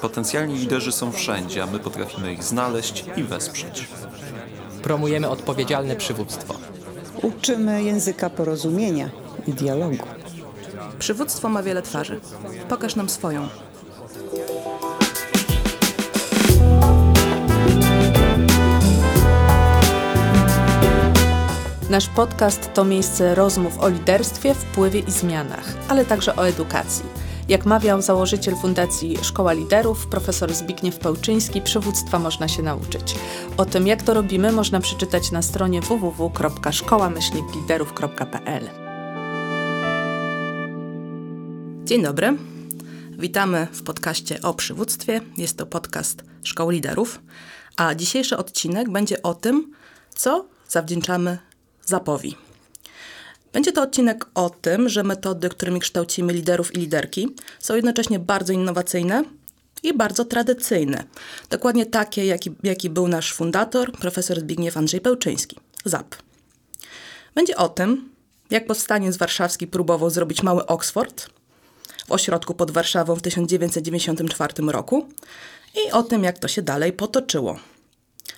Potencjalni liderzy są wszędzie, a my potrafimy ich znaleźć i wesprzeć. Promujemy odpowiedzialne przywództwo. Uczymy języka porozumienia i dialogu. Przywództwo ma wiele twarzy. Pokaż nam swoją. Nasz podcast to miejsce rozmów o liderstwie, wpływie i zmianach, ale także o edukacji. Jak mawiał założyciel Fundacji Szkoła Liderów, profesor Zbigniew Pełczyński, przywództwa można się nauczyć. O tym, jak to robimy, można przeczytać na stronie www.szkoła-liderów.pl. Dzień dobry. Witamy w podcaście o przywództwie. Jest to podcast Szkoły Liderów, a dzisiejszy odcinek będzie o tym, co zawdzięczamy Zapowi. Będzie to odcinek o tym, że metody, którymi kształcimy liderów i liderki, są jednocześnie bardzo innowacyjne i bardzo tradycyjne. Dokładnie takie, jaki, jaki był nasz fundator, profesor Zbigniew Andrzej Pełczyński, ZAP. Będzie o tym, jak powstaniec warszawski próbował zrobić mały Oxford w ośrodku pod Warszawą w 1994 roku i o tym, jak to się dalej potoczyło.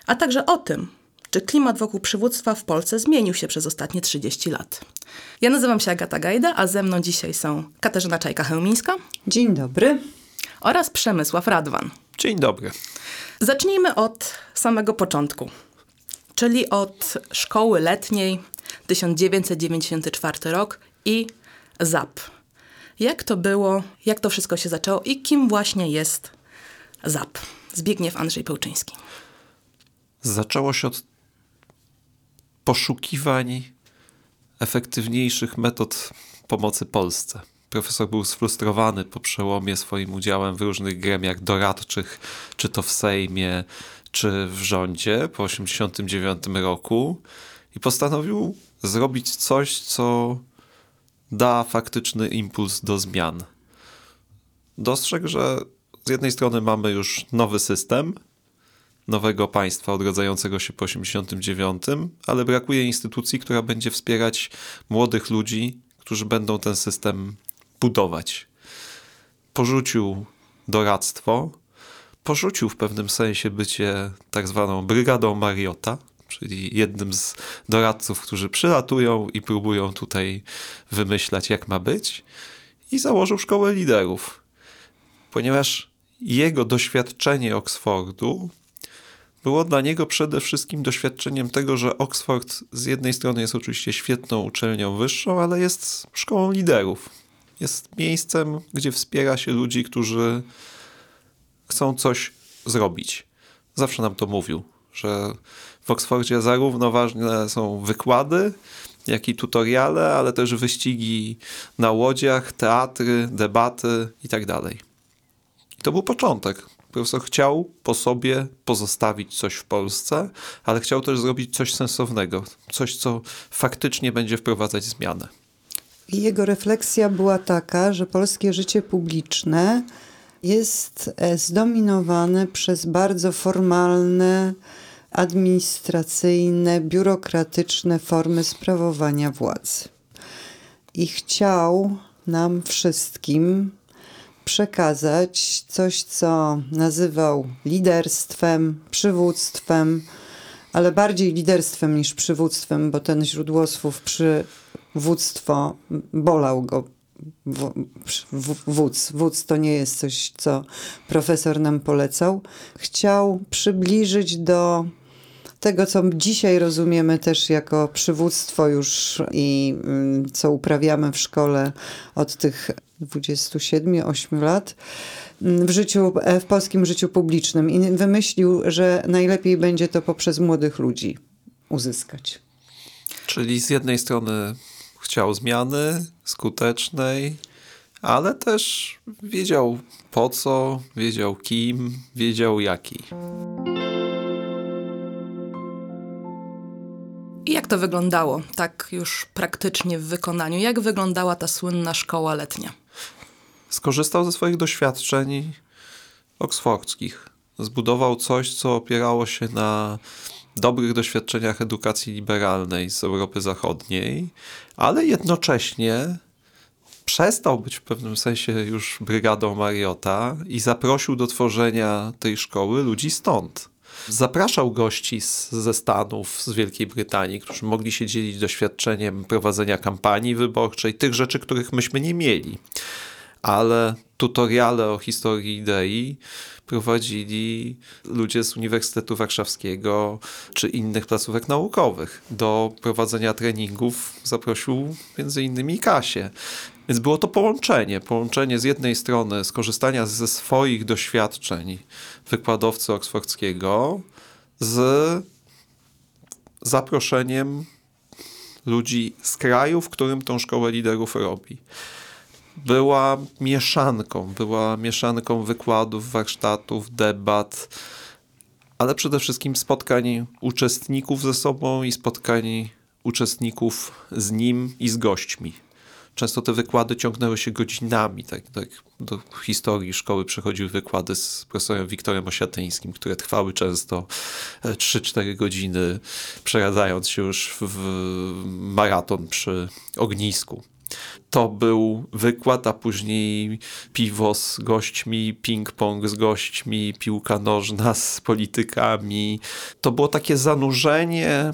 A także o tym, czy klimat wokół przywództwa w Polsce zmienił się przez ostatnie 30 lat. Ja nazywam się Agata Gajda, a ze mną dzisiaj są Katarzyna Czajka-Chełmińska Dzień dobry. oraz Przemysław Radwan. Dzień dobry. Zacznijmy od samego początku, czyli od szkoły letniej 1994 rok i ZAP. Jak to było, jak to wszystko się zaczęło i kim właśnie jest ZAP? Zbigniew Andrzej Pełczyński. Zaczęło się od poszukiwań efektywniejszych metod pomocy Polsce. Profesor był sfrustrowany po przełomie swoim udziałem w różnych gremiach doradczych, czy to w Sejmie, czy w rządzie po 1989 roku i postanowił zrobić coś, co da faktyczny impuls do zmian. Dostrzegł, że z jednej strony mamy już nowy system, nowego państwa odrodzającego się po 89, ale brakuje instytucji, która będzie wspierać młodych ludzi, którzy będą ten system budować. Porzucił doradztwo, porzucił w pewnym sensie bycie tak zwaną brygadą Mariota, czyli jednym z doradców, którzy przylatują i próbują tutaj wymyślać, jak ma być, i założył szkołę liderów, ponieważ jego doświadczenie Oksfordu było dla niego przede wszystkim doświadczeniem tego, że Oxford z jednej strony jest oczywiście świetną uczelnią wyższą, ale jest szkołą liderów. Jest miejscem, gdzie wspiera się ludzi, którzy chcą coś zrobić. Zawsze nam to mówił, że w Oksfordzie zarówno ważne są wykłady, jak i tutoriale, ale też wyścigi na łodziach, teatry, debaty itd. I to był początek. Profesor chciał po sobie pozostawić coś w Polsce, ale chciał też zrobić coś sensownego, coś, co faktycznie będzie wprowadzać zmianę. Jego refleksja była taka, że polskie życie publiczne jest e, zdominowane przez bardzo formalne, administracyjne, biurokratyczne formy sprawowania władzy. I chciał nam wszystkim przekazać coś, co nazywał liderstwem, przywództwem, ale bardziej liderstwem niż przywództwem, bo ten źródłosłów przywództwo bolał go. Wódz. Wódz to nie jest coś, co profesor nam polecał. Chciał przybliżyć do tego, co dzisiaj rozumiemy też jako przywództwo już i mm, co uprawiamy w szkole od tych 27-8 lat mm, w życiu, e, w polskim życiu publicznym i wymyślił, że najlepiej będzie to poprzez młodych ludzi uzyskać. Czyli z jednej strony chciał zmiany skutecznej, ale też wiedział po co, wiedział kim, wiedział jaki. I jak to wyglądało, tak już praktycznie w wykonaniu? Jak wyglądała ta słynna szkoła letnia? Skorzystał ze swoich doświadczeń oksfordzkich. Zbudował coś, co opierało się na dobrych doświadczeniach edukacji liberalnej z Europy Zachodniej, ale jednocześnie przestał być w pewnym sensie już brygadą Mariota i zaprosił do tworzenia tej szkoły ludzi stąd. Zapraszał gości z, ze Stanów, z Wielkiej Brytanii, którzy mogli się dzielić doświadczeniem prowadzenia kampanii wyborczej, tych rzeczy, których myśmy nie mieli. Ale tutoriale o historii idei prowadzili ludzie z Uniwersytetu Warszawskiego czy innych placówek naukowych. Do prowadzenia treningów zaprosił między innymi Kasię. Więc było to połączenie. Połączenie z jednej strony skorzystania ze swoich doświadczeń wykładowcy oksfordzkiego z zaproszeniem ludzi z kraju, w którym tą szkołę liderów robi była mieszanką, była mieszanką wykładów, warsztatów, debat, ale przede wszystkim spotkań uczestników ze sobą i spotkań uczestników z nim i z gośćmi. Często te wykłady ciągnęły się godzinami. Tak, tak do historii szkoły przychodziły wykłady z profesorem Wiktorem Osiatyńskim, które trwały często 3-4 godziny, przeradzając się już w maraton przy ognisku to był wykład, a później piwo z gośćmi, ping-pong z gośćmi, piłka nożna z politykami. To było takie zanurzenie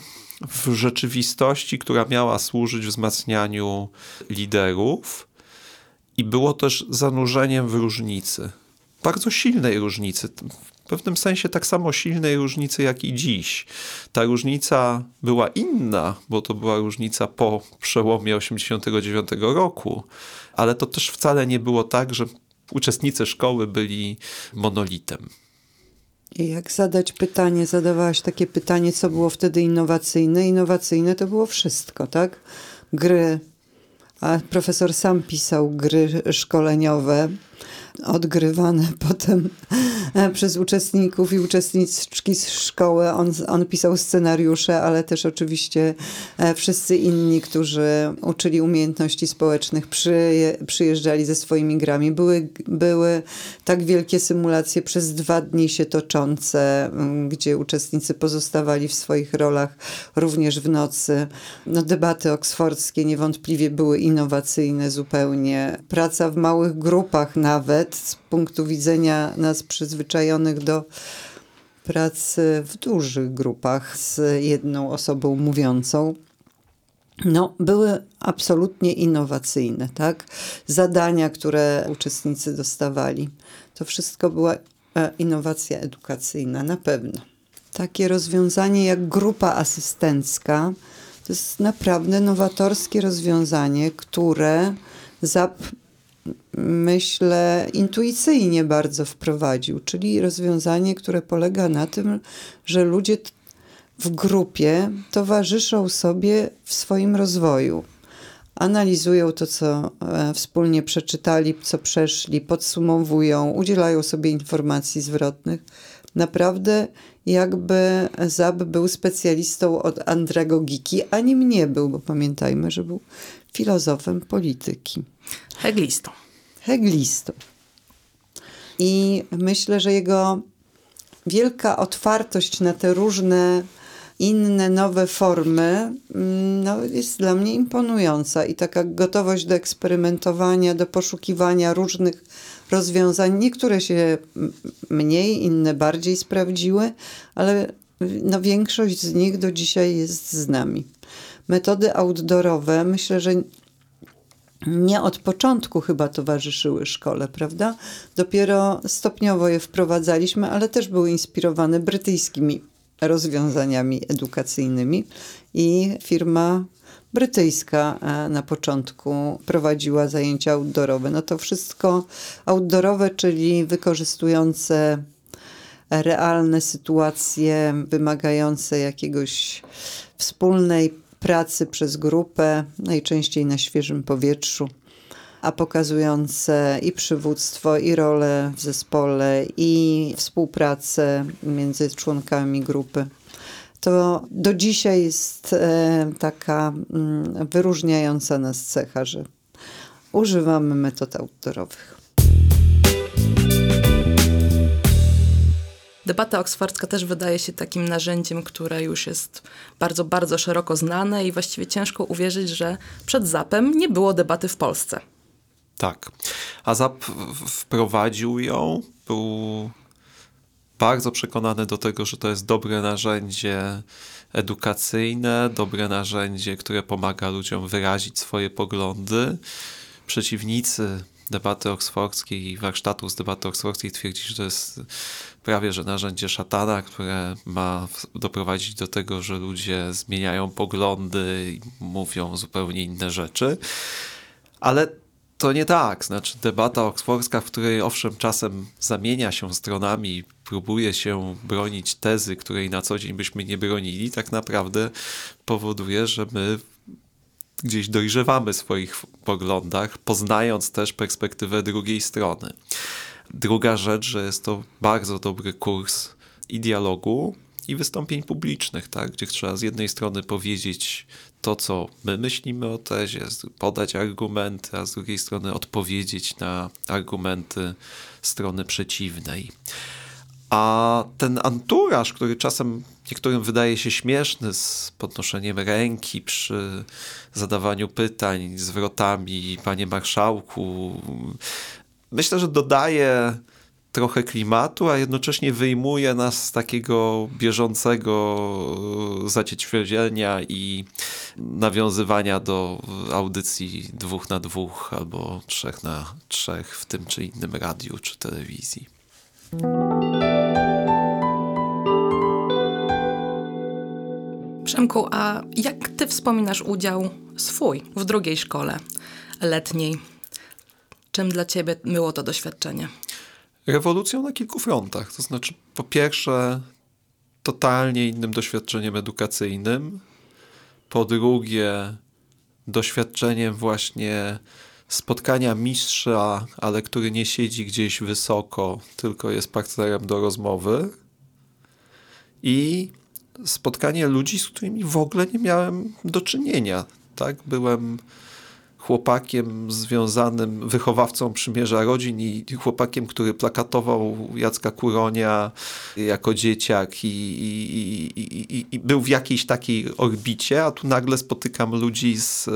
w rzeczywistości, która miała służyć wzmacnianiu liderów, i było też zanurzeniem w różnicy. Bardzo silnej różnicy w pewnym sensie tak samo silnej różnicy jak i dziś. Ta różnica była inna, bo to była różnica po przełomie 89 roku, ale to też wcale nie było tak, że uczestnicy szkoły byli monolitem. I jak zadać pytanie, zadawałaś takie pytanie, co było wtedy innowacyjne? Innowacyjne to było wszystko, tak? Gry. A profesor sam pisał gry szkoleniowe, odgrywane potem e, przez uczestników i uczestniczki z szkoły. On, on pisał scenariusze, ale też oczywiście e, wszyscy inni, którzy uczyli umiejętności społecznych, przyje, przyjeżdżali ze swoimi grami. Były, były tak wielkie symulacje przez dwa dni się toczące, gdzie uczestnicy pozostawali w swoich rolach również w nocy. No, debaty oksfordzkie niewątpliwie były innowacyjne zupełnie. Praca w małych grupach nawet, z punktu widzenia nas przyzwyczajonych do pracy w dużych grupach z jedną osobą mówiącą, no, były absolutnie innowacyjne, tak? Zadania, które uczestnicy dostawali, to wszystko była e, innowacja edukacyjna, na pewno. Takie rozwiązanie jak grupa asystencka to jest naprawdę nowatorskie rozwiązanie, które ZAP myślę, intuicyjnie bardzo wprowadził, czyli rozwiązanie, które polega na tym, że ludzie w grupie towarzyszą sobie w swoim rozwoju. Analizują to, co e, wspólnie przeczytali, co przeszli, podsumowują, udzielają sobie informacji zwrotnych. Naprawdę, jakby Zab był specjalistą od andragogiki, a nim nie był, bo pamiętajmy, że był filozofem polityki. Heglistą. Heglistą. I myślę, że jego wielka otwartość na te różne inne, nowe formy mm, no, jest dla mnie imponująca i taka gotowość do eksperymentowania, do poszukiwania różnych rozwiązań. Niektóre się mniej, inne bardziej sprawdziły, ale no, większość z nich do dzisiaj jest z nami. Metody outdoorowe myślę, że nie od początku chyba towarzyszyły szkole, prawda? Dopiero stopniowo je wprowadzaliśmy, ale też były inspirowane brytyjskimi rozwiązaniami edukacyjnymi i firma brytyjska e, na początku prowadziła zajęcia outdoorowe. No to wszystko outdoorowe, czyli wykorzystujące realne sytuacje wymagające jakiegoś wspólnej pracy przez grupę, najczęściej na świeżym powietrzu, a pokazujące i przywództwo, i rolę w zespole, i współpracę między członkami grupy. To do dzisiaj jest e, taka mm, wyróżniająca nas cecha, że używamy metod outdoorowych. Debata oksfordzka też wydaje się takim narzędziem, które już jest bardzo, bardzo szeroko znane i właściwie ciężko uwierzyć, że przed zapem nie było debaty w Polsce. Tak. Azap w- wprowadził ją, był bardzo przekonany do tego, że to jest dobre narzędzie edukacyjne, dobre narzędzie, które pomaga ludziom wyrazić swoje poglądy. Przeciwnicy debaty oksfordzkiej i warsztatów z debaty oksfordzkiej twierdzi, że to jest prawie że narzędzie szatana, które ma doprowadzić do tego, że ludzie zmieniają poglądy i mówią zupełnie inne rzeczy. Ale to nie tak. Znaczy, debata oksfordzka, w której owszem, czasem zamienia się stronami, próbuje się bronić tezy, której na co dzień byśmy nie bronili, tak naprawdę powoduje, że my gdzieś dojrzewamy w swoich poglądach, poznając też perspektywę drugiej strony. Druga rzecz, że jest to bardzo dobry kurs i dialogu, i wystąpień publicznych, tak? gdzie trzeba z jednej strony powiedzieć to, co my myślimy o tezie, podać argumenty, a z drugiej strony odpowiedzieć na argumenty strony przeciwnej. A ten anturaż, który czasem niektórym wydaje się śmieszny, z podnoszeniem ręki przy zadawaniu pytań, zwrotami, panie marszałku, myślę, że dodaje trochę klimatu, a jednocześnie wyjmuje nas z takiego bieżącego e, zacietrzewienia i nawiązywania do audycji dwóch na dwóch albo trzech na trzech w tym czy innym radiu czy telewizji. Przemku, a jak ty wspominasz udział swój w drugiej szkole letniej? Czym dla ciebie było to doświadczenie? Rewolucją na kilku frontach. To znaczy, po pierwsze, totalnie innym doświadczeniem edukacyjnym. Po drugie, doświadczeniem właśnie spotkania mistrza, ale który nie siedzi gdzieś wysoko, tylko jest partnerem do rozmowy. I spotkanie ludzi, z którymi w ogóle nie miałem do czynienia. Tak, byłem chłopakiem związanym, wychowawcą przymierza rodzin i chłopakiem, który plakatował Jacka Kuronia jako dzieciak i, i, i, i, był w jakiejś takiej orbicie, a tu nagle spotykam ludzi z e,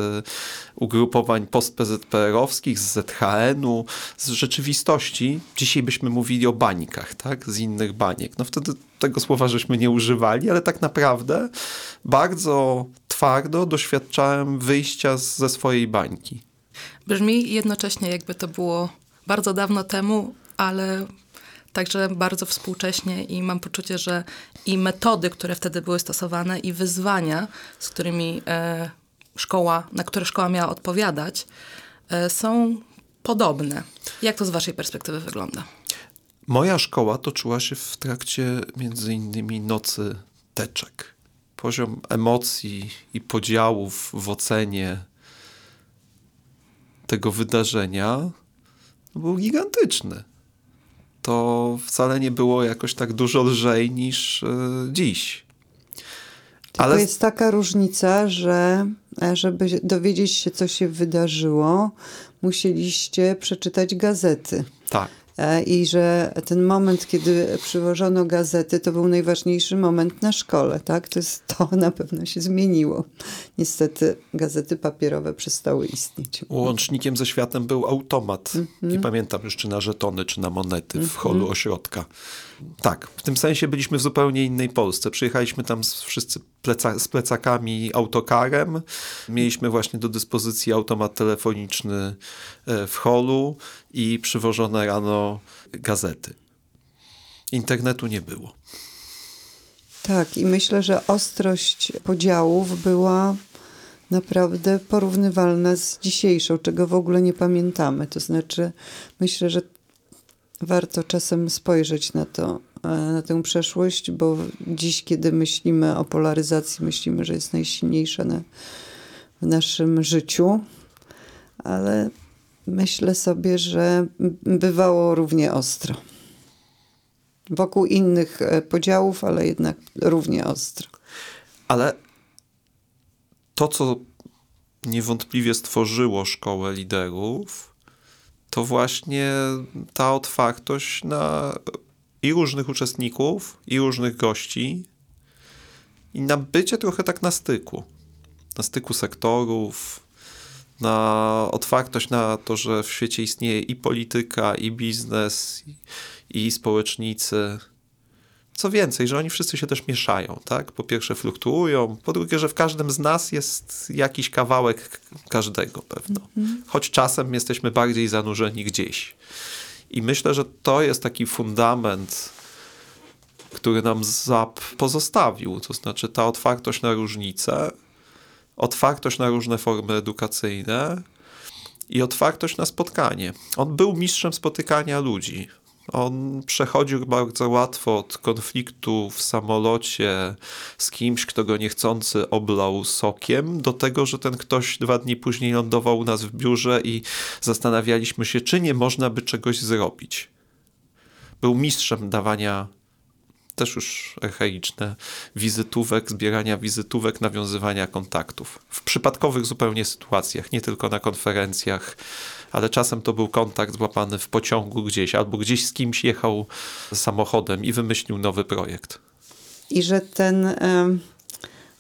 ugrupowań post-PZPR-owskich, z ZHN-u, z rzeczywistości. Dzisiaj byśmy mówili o bańkach, tak? Z innych baniek. No wtedy tego słowa żeśmy nie używali, ale tak naprawdę bardzo twardo doświadczałem wyjścia z, ze swojej bańki. Brzmi jednocześnie, jakby to było bardzo dawno temu, ale także bardzo współcześnie i mam poczucie, że i metody, które wtedy były stosowane, i wyzwania, z którymi e, szkoła, na które szkoła miała odpowiadać, e, są podobne. Jak to z waszej perspektywy wygląda? Moja szkoła toczyła się w trakcie między innymi nocy teczek. Poziom emocji i podziałów w ocenie tego wydarzenia był gigantyczny. To wcale nie było jakoś tak dużo lżej niż y, dziś. Tylko Ale jest taka różnica, że e, żeby dowiedzieć się, co się wydarzyło, musieliście przeczytać gazety. tak. E, I że ten moment, kiedy przywożono gazety, to był najważniejszy moment na szkole, tak? To, jest, to na pewno się zmieniło. Niestety gazety papierowe przestały istnieć. Łącznikiem ze światem był automat. Nie pamiętam już, czy na żetony, czy na monety w holu ośrodka. Tak, w tym sensie byliśmy w zupełnie innej Polsce. Przyjechaliśmy tam z, wszyscy pleca, z plecakami autokarem. Mieliśmy właśnie do dyspozycji automat telefoniczny e, w holu i przywożone rano gazety. Internetu nie było. Tak, i myślę, że ostrość podziałów była naprawdę porównywalna z dzisiejszą, czego w ogóle nie pamiętamy. To znaczy, myślę, że warto czasem spojrzeć na to, e, na tę przeszłość, bo dziś, kiedy myślimy o polaryzacji, myślimy, że jest najsilniejsza na, w naszym życiu, ale myślę sobie, że bywało równie ostro wokół innych e, podziałów, ale jednak równie ostro. Ale to, co niewątpliwie stworzyło szkołę liderów, to właśnie ta otwartość na i różnych uczestników, i różnych gości, i na bycie trochę tak na styku. Na styku sektorów, na otwartość na to, że w świecie istnieje i polityka, i biznes, i, i społecznicy. Co więcej, że oni wszyscy się też mieszają, tak? Po pierwsze fluktuują, po drugie, że w każdym z nas jest jakiś kawałek każdego pewno. Choć czasem jesteśmy bardziej zanurzeni gdzieś. I myślę, że to jest taki fundament, który nam ZAP pozostawił. To znaczy ta otwartość na różnice, otwartość na różne formy edukacyjne i otwartość na spotkanie. On był mistrzem spotykania ludzi. On przechodził bardzo łatwo od konfliktu w samolocie z kimś, kto go niechcący oblał sokiem, do tego, że ten ktoś dwa dni później lądował u nas w biurze i zastanawialiśmy się, czy nie można by czegoś zrobić. Był mistrzem dawania też już archaiczne, wizytówek, zbierania wizytówek, nawiązywania kontaktów. W przypadkowych zupełnie sytuacjach, nie tylko na konferencjach, ale czasem to był kontakt złapany w pociągu gdzieś, albo gdzieś z kimś jechał samochodem i wymyślił nowy projekt. I że ten em,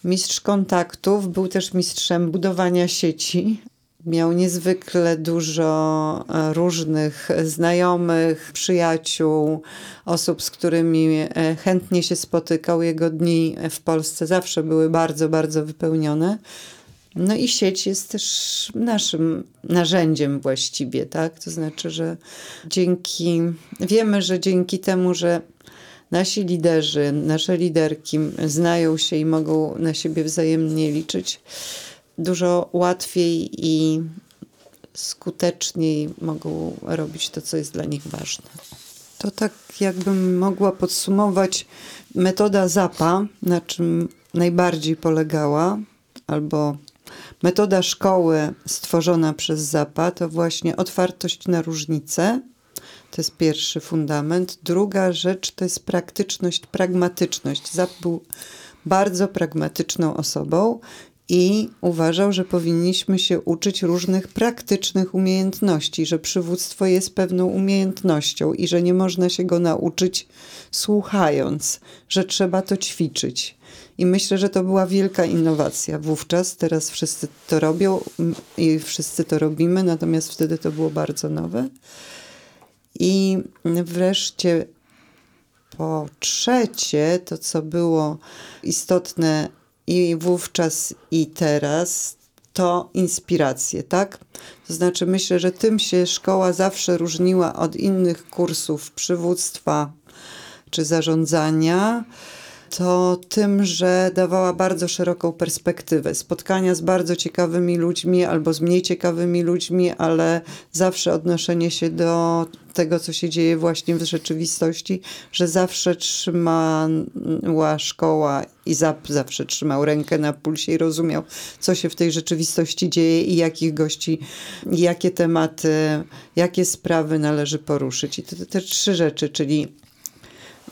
mistrz kontaktów był też mistrzem budowania sieci. Miał niezwykle dużo e, różnych znajomych, przyjaciół, osób, z którymi e, chętnie się spotykał. Jego dni w Polsce zawsze były bardzo, bardzo wypełnione. No i sieć jest też naszym narzędziem właściwie, tak? To znaczy, że dzięki, wiemy, że dzięki temu, że nasi liderzy, nasze liderki znają się i mogą na siebie wzajemnie liczyć, dużo łatwiej i skuteczniej mogą robić to, co jest dla nich ważne. To tak jakbym mogła podsumować metoda ZAPA, na czym najbardziej polegała, albo metoda szkoły stworzona przez ZAPA, to właśnie otwartość na różnice. To jest pierwszy fundament. Druga rzecz to jest praktyczność, pragmatyczność. ZAP był bardzo pragmatyczną osobą i uważał, że powinniśmy się uczyć różnych praktycznych umiejętności, że przywództwo jest pewną umiejętnością i że nie można się go nauczyć słuchając, że trzeba to ćwiczyć. I myślę, że to była wielka innowacja wówczas. Teraz wszyscy to robią i wszyscy to robimy, natomiast wtedy to było bardzo nowe. I wreszcie po trzecie, to co było istotne i wówczas, i teraz, to inspiracje, tak? To znaczy, myślę, że tym się szkoła zawsze różniła od innych kursów przywództwa czy zarządzania to tym, że dawała bardzo szeroką perspektywę. Spotkania z bardzo ciekawymi ludźmi albo z mniej ciekawymi ludźmi, ale zawsze odnoszenie się do tego, co się dzieje właśnie w rzeczywistości, że zawsze trzymała szkoła i zap zawsze trzymał rękę na pulsie i rozumiał, co się w tej rzeczywistości dzieje i jakich gości, jakie tematy, jakie sprawy należy poruszyć. I to te trzy rzeczy, czyli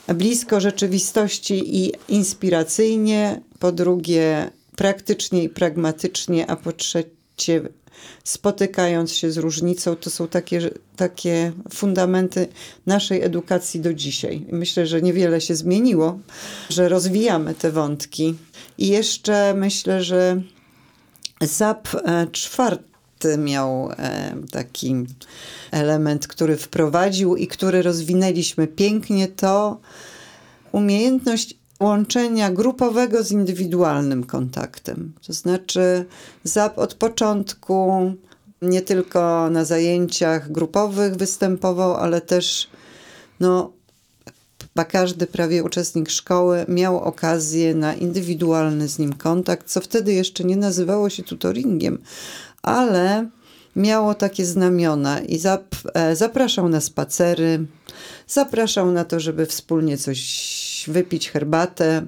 blisko rzeczywistości i inspiracyjnie, po drugie praktycznie i pragmatycznie, a po trzecie spotykając się z różnicą, to są takie, takie fundamenty naszej edukacji do dzisiaj. Myślę, że niewiele się zmieniło, że rozwijamy te wątki. I jeszcze myślę, że ZAP e, czwarty miał taki element, który wprowadził i który rozwinęliśmy pięknie, to umiejętność łączenia grupowego z indywidualnym kontaktem. To znaczy, ZAP od początku nie tylko na zajęciach grupowych występował, ale też no, chyba każdy prawie uczestnik szkoły miał okazję na indywidualny z nim kontakt, co wtedy jeszcze nie nazywało się tutoringiem, ale miało takie znamiona i zap, e, zapraszał na spacery, zapraszał na to, żeby wspólnie coś wypić herbatę,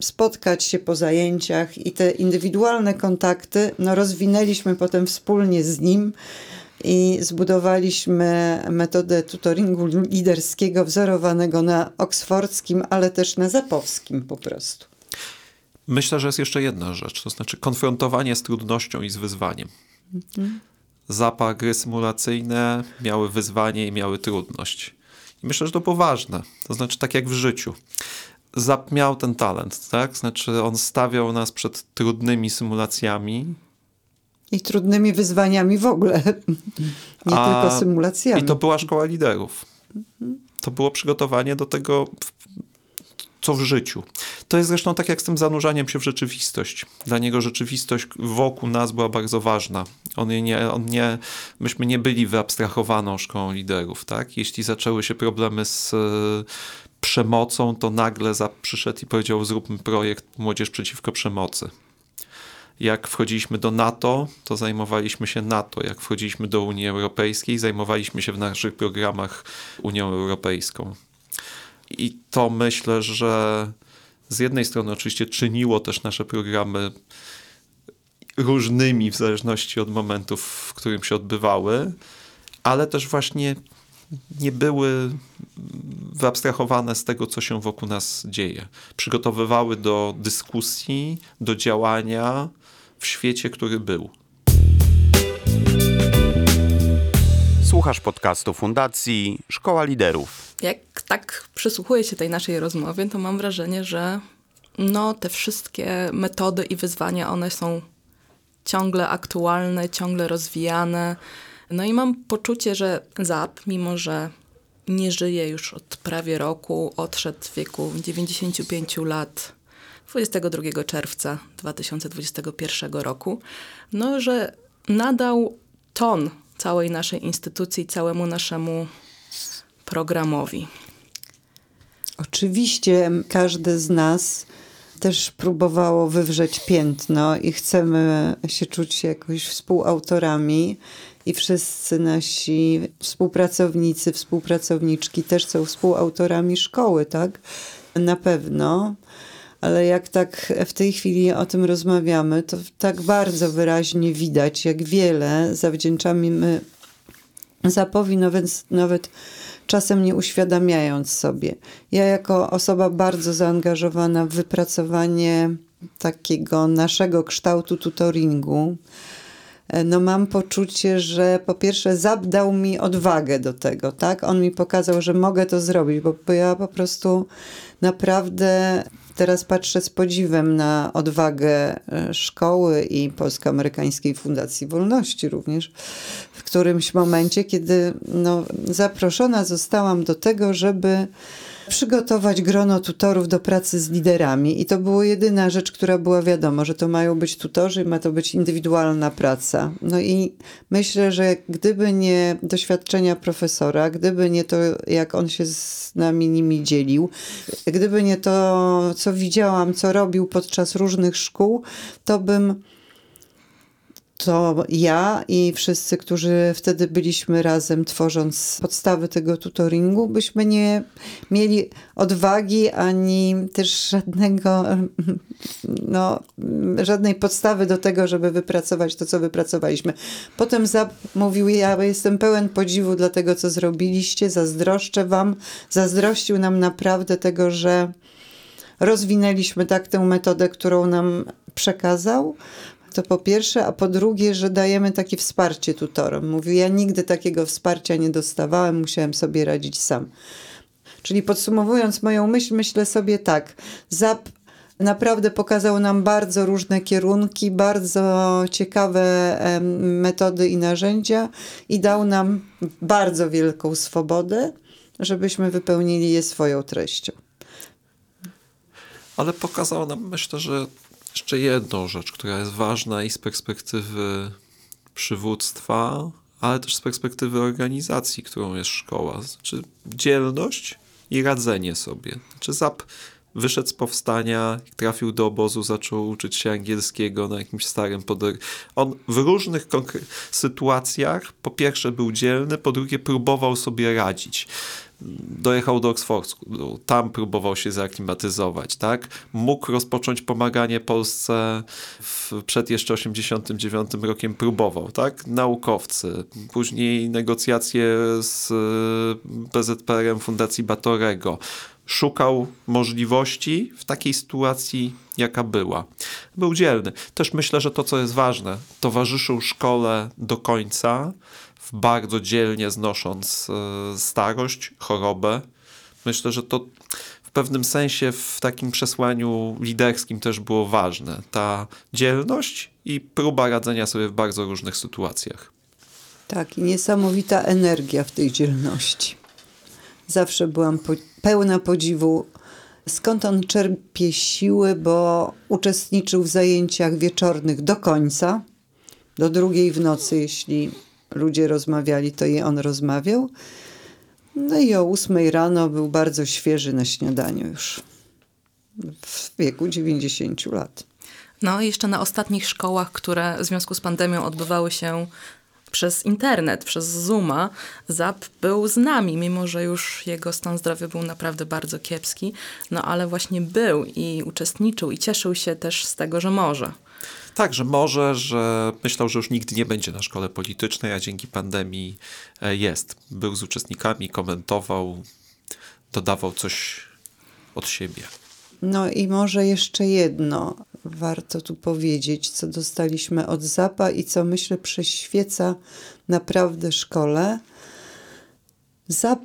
spotkać się po zajęciach i te indywidualne kontakty no, rozwinęliśmy potem wspólnie z nim i zbudowaliśmy metodę tutoringu liderskiego wzorowanego na oksfordzkim, ale też na zapowskim po prostu. Myślę, że jest jeszcze jedna rzecz, to znaczy konfrontowanie z trudnością i z wyzwaniem. Mhm. Zapa, gry symulacyjne miały wyzwanie i miały trudność. I myślę, że to było ważne. To znaczy tak jak w życiu. Zap miał ten talent, tak? Znaczy on stawiał nas przed trudnymi symulacjami. I trudnymi wyzwaniami w ogóle, nie A- tylko symulacjami. I to była szkoła liderów. To było przygotowanie do tego, co w życiu. To jest zresztą tak jak z tym zanurzaniem się w rzeczywistość. Dla niego rzeczywistość wokół nas była bardzo ważna. On nie, on nie, myśmy nie byli wyabstrahowaną szkołą liderów. Tak? Jeśli zaczęły się problemy z e, przemocą, to nagle za, przyszedł i powiedział zróbmy projekt Młodzież przeciwko przemocy. Jak wchodziliśmy do NATO, to zajmowaliśmy się NATO. Jak wchodziliśmy do Unii Europejskiej, zajmowaliśmy się w naszych programach Unią Europejską. I to myślę, że z jednej strony oczywiście czyniło też nasze programy różnymi w zależności od momentów, w którym się odbywały, ale też właśnie nie były wyabstrahowane z tego, co się wokół nas dzieje. Przygotowywały do dyskusji, do działania w świecie, który był. Słuchasz podcastu Fundacji Szkoła Liderów. Jak tak przysłuchuję się tej naszej rozmowie, to mam wrażenie, że no, te wszystkie metody i wyzwania, one są ciągle aktualne, ciągle rozwijane. No i mam poczucie, że ZAP, mimo że nie żyje już od prawie roku, odszedł w wieku 95 lat 22 czerwca 2021 roku, no, że nadał ton całej naszej instytucji, całemu naszemu programowi. Oczywiście każdy z nas też próbowało wywrzeć piętno i chcemy się czuć jakoś współautorami i wszyscy nasi współpracownicy, współpracowniczki też są współautorami szkoły, tak? Na pewno. Ale jak tak w tej chwili o tym rozmawiamy, to tak bardzo wyraźnie widać, jak wiele zawdzięczamy my Zapowi nawet, nawet czasem nie uświadamiając sobie. Ja jako osoba bardzo zaangażowana w wypracowanie takiego naszego kształtu tutoringu, e, no mam poczucie, że po pierwsze ZAP dał mi odwagę do tego, tak? On mi pokazał, że mogę to zrobić, bo, bo ja po prostu naprawdę teraz patrzę z podziwem na odwagę e, szkoły i Polsko-Amerykańskiej Fundacji Wolności również, w którymś momencie, kiedy no, zaproszona zostałam do tego, żeby przygotować grono tutorów do pracy z liderami. I to była jedyna rzecz, która była wiadomo, że to mają być tutorzy i ma to być indywidualna praca. No i myślę, że gdyby nie doświadczenia profesora, gdyby nie to, jak on się z nami nimi dzielił, gdyby nie to, co widziałam, co robił podczas różnych szkół, to bym to ja i wszyscy, którzy wtedy byliśmy razem, tworząc podstawy tego tutoringu, byśmy nie mieli odwagi ani też żadnego, no, żadnej podstawy do tego, żeby wypracować to, co wypracowaliśmy. Potem Zap mówił, ja jestem pełen podziwu dla tego, co zrobiliście, zazdroszczę wam, zazdrościł nam naprawdę tego, że rozwinęliśmy tak tę metodę, którą nam przekazał. To po pierwsze, a po drugie, że dajemy takie wsparcie tutorom. Mówił, ja nigdy takiego wsparcia nie dostawałem, musiałem sobie radzić sam. Czyli podsumowując moją myśl, myślę sobie tak, ZAP naprawdę pokazał nam bardzo różne kierunki, bardzo ciekawe metody i narzędzia i dał nam bardzo wielką swobodę, żebyśmy wypełnili je swoją treścią. Ale pokazał nam, myślę, że jeszcze jedną rzecz, która jest ważna i z perspektywy przywództwa, ale też z perspektywy organizacji, którą jest szkoła. Znaczy dzielność i radzenie sobie. Znaczy ZAP wyszedł z powstania, trafił do obozu, zaczął uczyć się angielskiego na jakimś starym poder... On w różnych sytuacjach po pierwsze był dzielny, po drugie próbował sobie radzić dojechał do Oksfordu, tam próbował się zaaklimatyzować, tak? Mógł rozpocząć pomaganie Polsce w, przed jeszcze 89 rokiem, próbował, tak? Naukowcy, później negocjacje z PZPR-em Fundacji Batorego. Szukał możliwości w takiej sytuacji, jaka była. Był dzielny. Też myślę, że to, co jest ważne, towarzyszył szkole do końca, bardzo dzielnie znosząc e, starość, chorobę. Myślę, że to pewnym sensie w takim przesłaniu liderskim też było ważne. Ta dzielność i próba radzenia sobie w bardzo różnych sytuacjach. Tak, i niesamowita energia w tej dzielności. Zawsze byłam po, pełna podziwu, skąd on czerpie siły, bo uczestniczył w zajęciach wieczornych do końca, do drugiej w nocy, jeśli ludzie rozmawiali, to i on rozmawiał. No i o ósmej rano był bardzo świeży na śniadaniu już w wieku 90 lat. No i jeszcze na ostatnich szkołach, które w związku z pandemią odbywały się przez internet, przez Zooma, ZAP był z nami, mimo że już jego stan zdrowia był naprawdę bardzo kiepski, no ale właśnie był i uczestniczył i cieszył się też z tego, że może. Tak, że może, że myślał, że już nigdy nie będzie na szkole politycznej, a dzięki pandemii e, jest. Był z uczestnikami, komentował, dodawał coś od siebie. No i może jeszcze jedno warto tu powiedzieć, co dostaliśmy od Zapa i co myślę prześwieca naprawdę szkole. Zap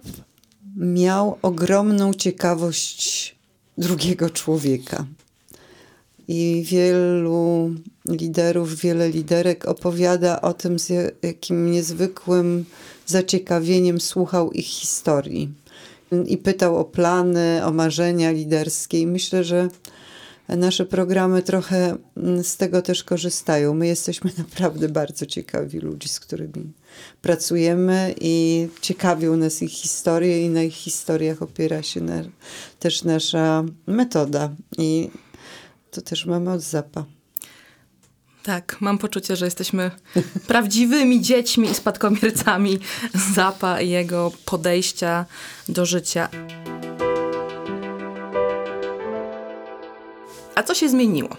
miał ogromną ciekawość drugiego człowieka. I wielu liderów, wiele liderek opowiada o tym, z jakim niezwykłym zaciekawieniem słuchał ich historii. I pytał o plany, o marzenia liderskie. I myślę, że nasze programy trochę z tego też korzystają. My jesteśmy naprawdę bardzo ciekawi ludzi, z którymi pracujemy i ciekawią nas ich historie i na ich historiach opiera się na, też nasza metoda. I to też mamy od Zapa. Tak, mam poczucie, że jesteśmy prawdziwymi dziećmi i spadkobiercami Zapa i jego podejścia do życia. A co się zmieniło?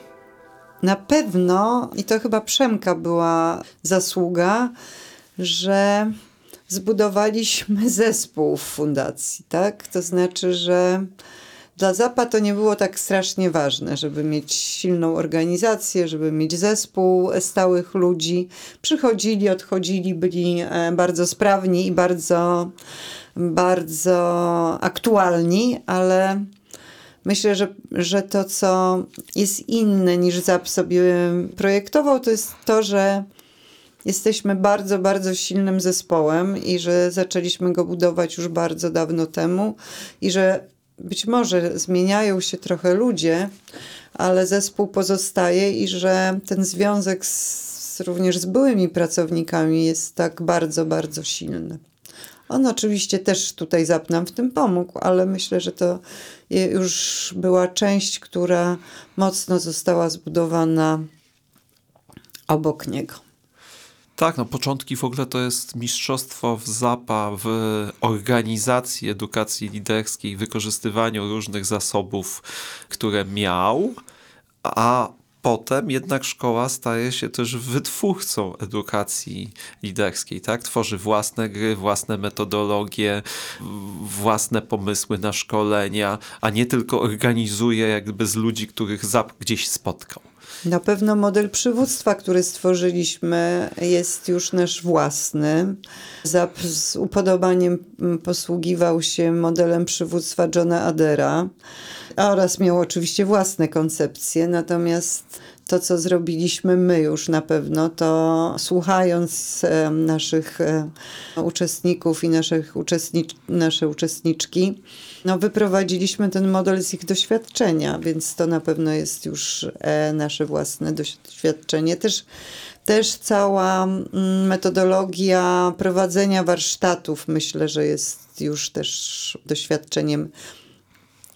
Na pewno, i to chyba Przemka była zasługa, że zbudowaliśmy zespół w fundacji, tak? To znaczy, że dla Zapa to nie było tak strasznie ważne, żeby mieć silną organizację, żeby mieć zespół stałych ludzi. Przychodzili, odchodzili, byli e, bardzo sprawni i bardzo, bardzo aktualni, ale myślę, że, że to, co jest inne niż Zap sobie projektował, to jest to, że jesteśmy bardzo, bardzo silnym zespołem i że zaczęliśmy go budować już bardzo dawno temu i że być może zmieniają się trochę ludzie, ale zespół pozostaje i że ten związek z, również z byłymi pracownikami jest tak bardzo, bardzo silny. On oczywiście też tutaj Zap nam w tym pomógł, ale myślę, że to już była część, która mocno została zbudowana obok niego. Tak, no początki w ogóle to jest mistrzostwo w ZAPA, w organizacji edukacji liderskiej, wykorzystywaniu różnych zasobów, które miał, a potem jednak szkoła staje się też wytwórcą edukacji liderskiej, tak? Tworzy własne gry, własne metodologie, własne pomysły na szkolenia, a nie tylko organizuje jakby z ludzi, których ZAP gdzieś spotkał. Na pewno model przywództwa, który stworzyliśmy, jest już nasz własny. Z upodobaniem posługiwał się modelem przywództwa Johna Adera oraz miał oczywiście własne koncepcje, natomiast to, co zrobiliśmy my już na pewno, to słuchając naszych uczestników i naszych uczestnicz nasze uczestniczki, no wyprowadziliśmy ten model z ich doświadczenia, więc to na pewno jest już e, nasze własne doświadczenie. Też, też cała metodologia prowadzenia warsztatów myślę, że jest już też doświadczeniem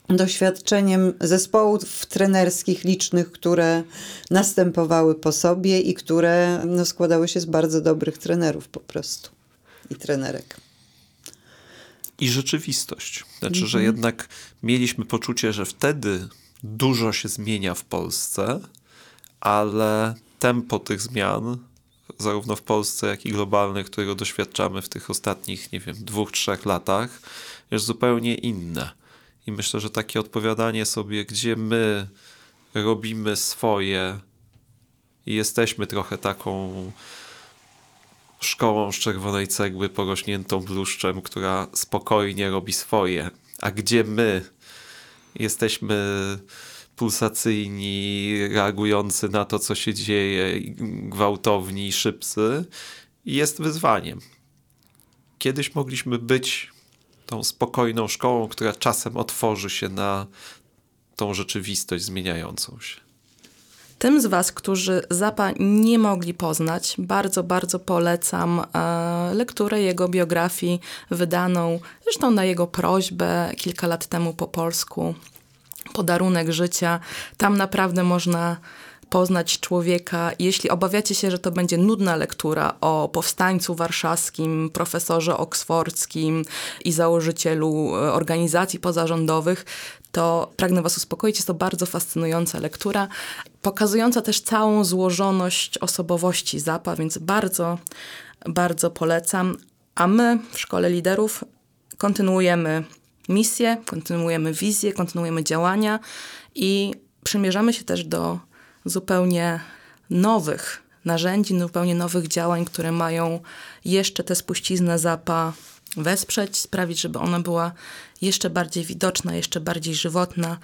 doświadczeniem zespołów trenerskich licznych, które następowały po sobie i które no, składały się z bardzo dobrych trenerów po prostu i trenerek. I rzeczywistość. Znaczy, że mhm. jednak mieliśmy poczucie, że wtedy dużo się zmienia w Polsce, ale tempo tych zmian, zarówno w Polsce, jak i globalnych, którego doświadczamy w tych ostatnich, nie wiem, dwóch, trzech latach, jest zupełnie inne i myślę, że takie odpowiadanie sobie, gdzie my robimy swoje i jesteśmy trochę taką szkołą z czerwonej cegły porośniętą bluszczem, która spokojnie robi swoje, a gdzie my jesteśmy pulsacyjni, reagujący na to, co się dzieje, gwałtowni, szybcy jest wyzwaniem. Kiedyś mogliśmy być tą spokojną szkołą, która czasem otworzy się na tą rzeczywistość zmieniającą się. Tym z Was, którzy Zapa nie mogli poznać, bardzo, bardzo polecam e, lekturę jego biografii wydaną zresztą na jego prośbę kilka lat temu po polsku. Podarunek życia. Tam naprawdę można poznać człowieka. Jeśli obawiacie się, że to będzie nudna lektura o powstańcu warszawskim, profesorze oksfordzkim i założycielu e, organizacji pozarządowych, to pragnę Was uspokoić. Jest to bardzo fascynująca lektura, pokazująca też całą złożoność osobowości Zapa, więc bardzo, bardzo polecam. A my w Szkole Liderów kontynuujemy misję, kontynuujemy wizję, kontynuujemy działania i przymierzamy się też do zupełnie nowych narzędzi, zupełnie nowych działań, które mają jeszcze tę spuściznę Zapa wesprzeć, sprawić, żeby ona była jeszcze bardziej widoczna, jeszcze bardziej żywotna,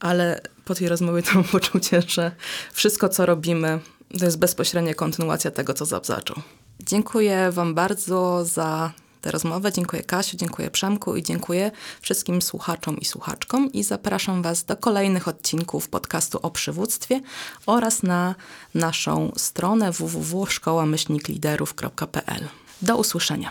ale po tej rozmowie to mam poczucie, że wszystko, co robimy, to jest bezpośrednia kontynuacja tego, co Zap zaczął. Dziękuję Wam bardzo za tę rozmowę. Dziękuję Kasiu, dziękuję Przemku i dziękuję wszystkim słuchaczom i słuchaczkom i zapraszam Was do kolejnych odcinków podcastu o przywództwie oraz na naszą stronę www.szkołamyślnikliderów.pl. Do usłyszenia.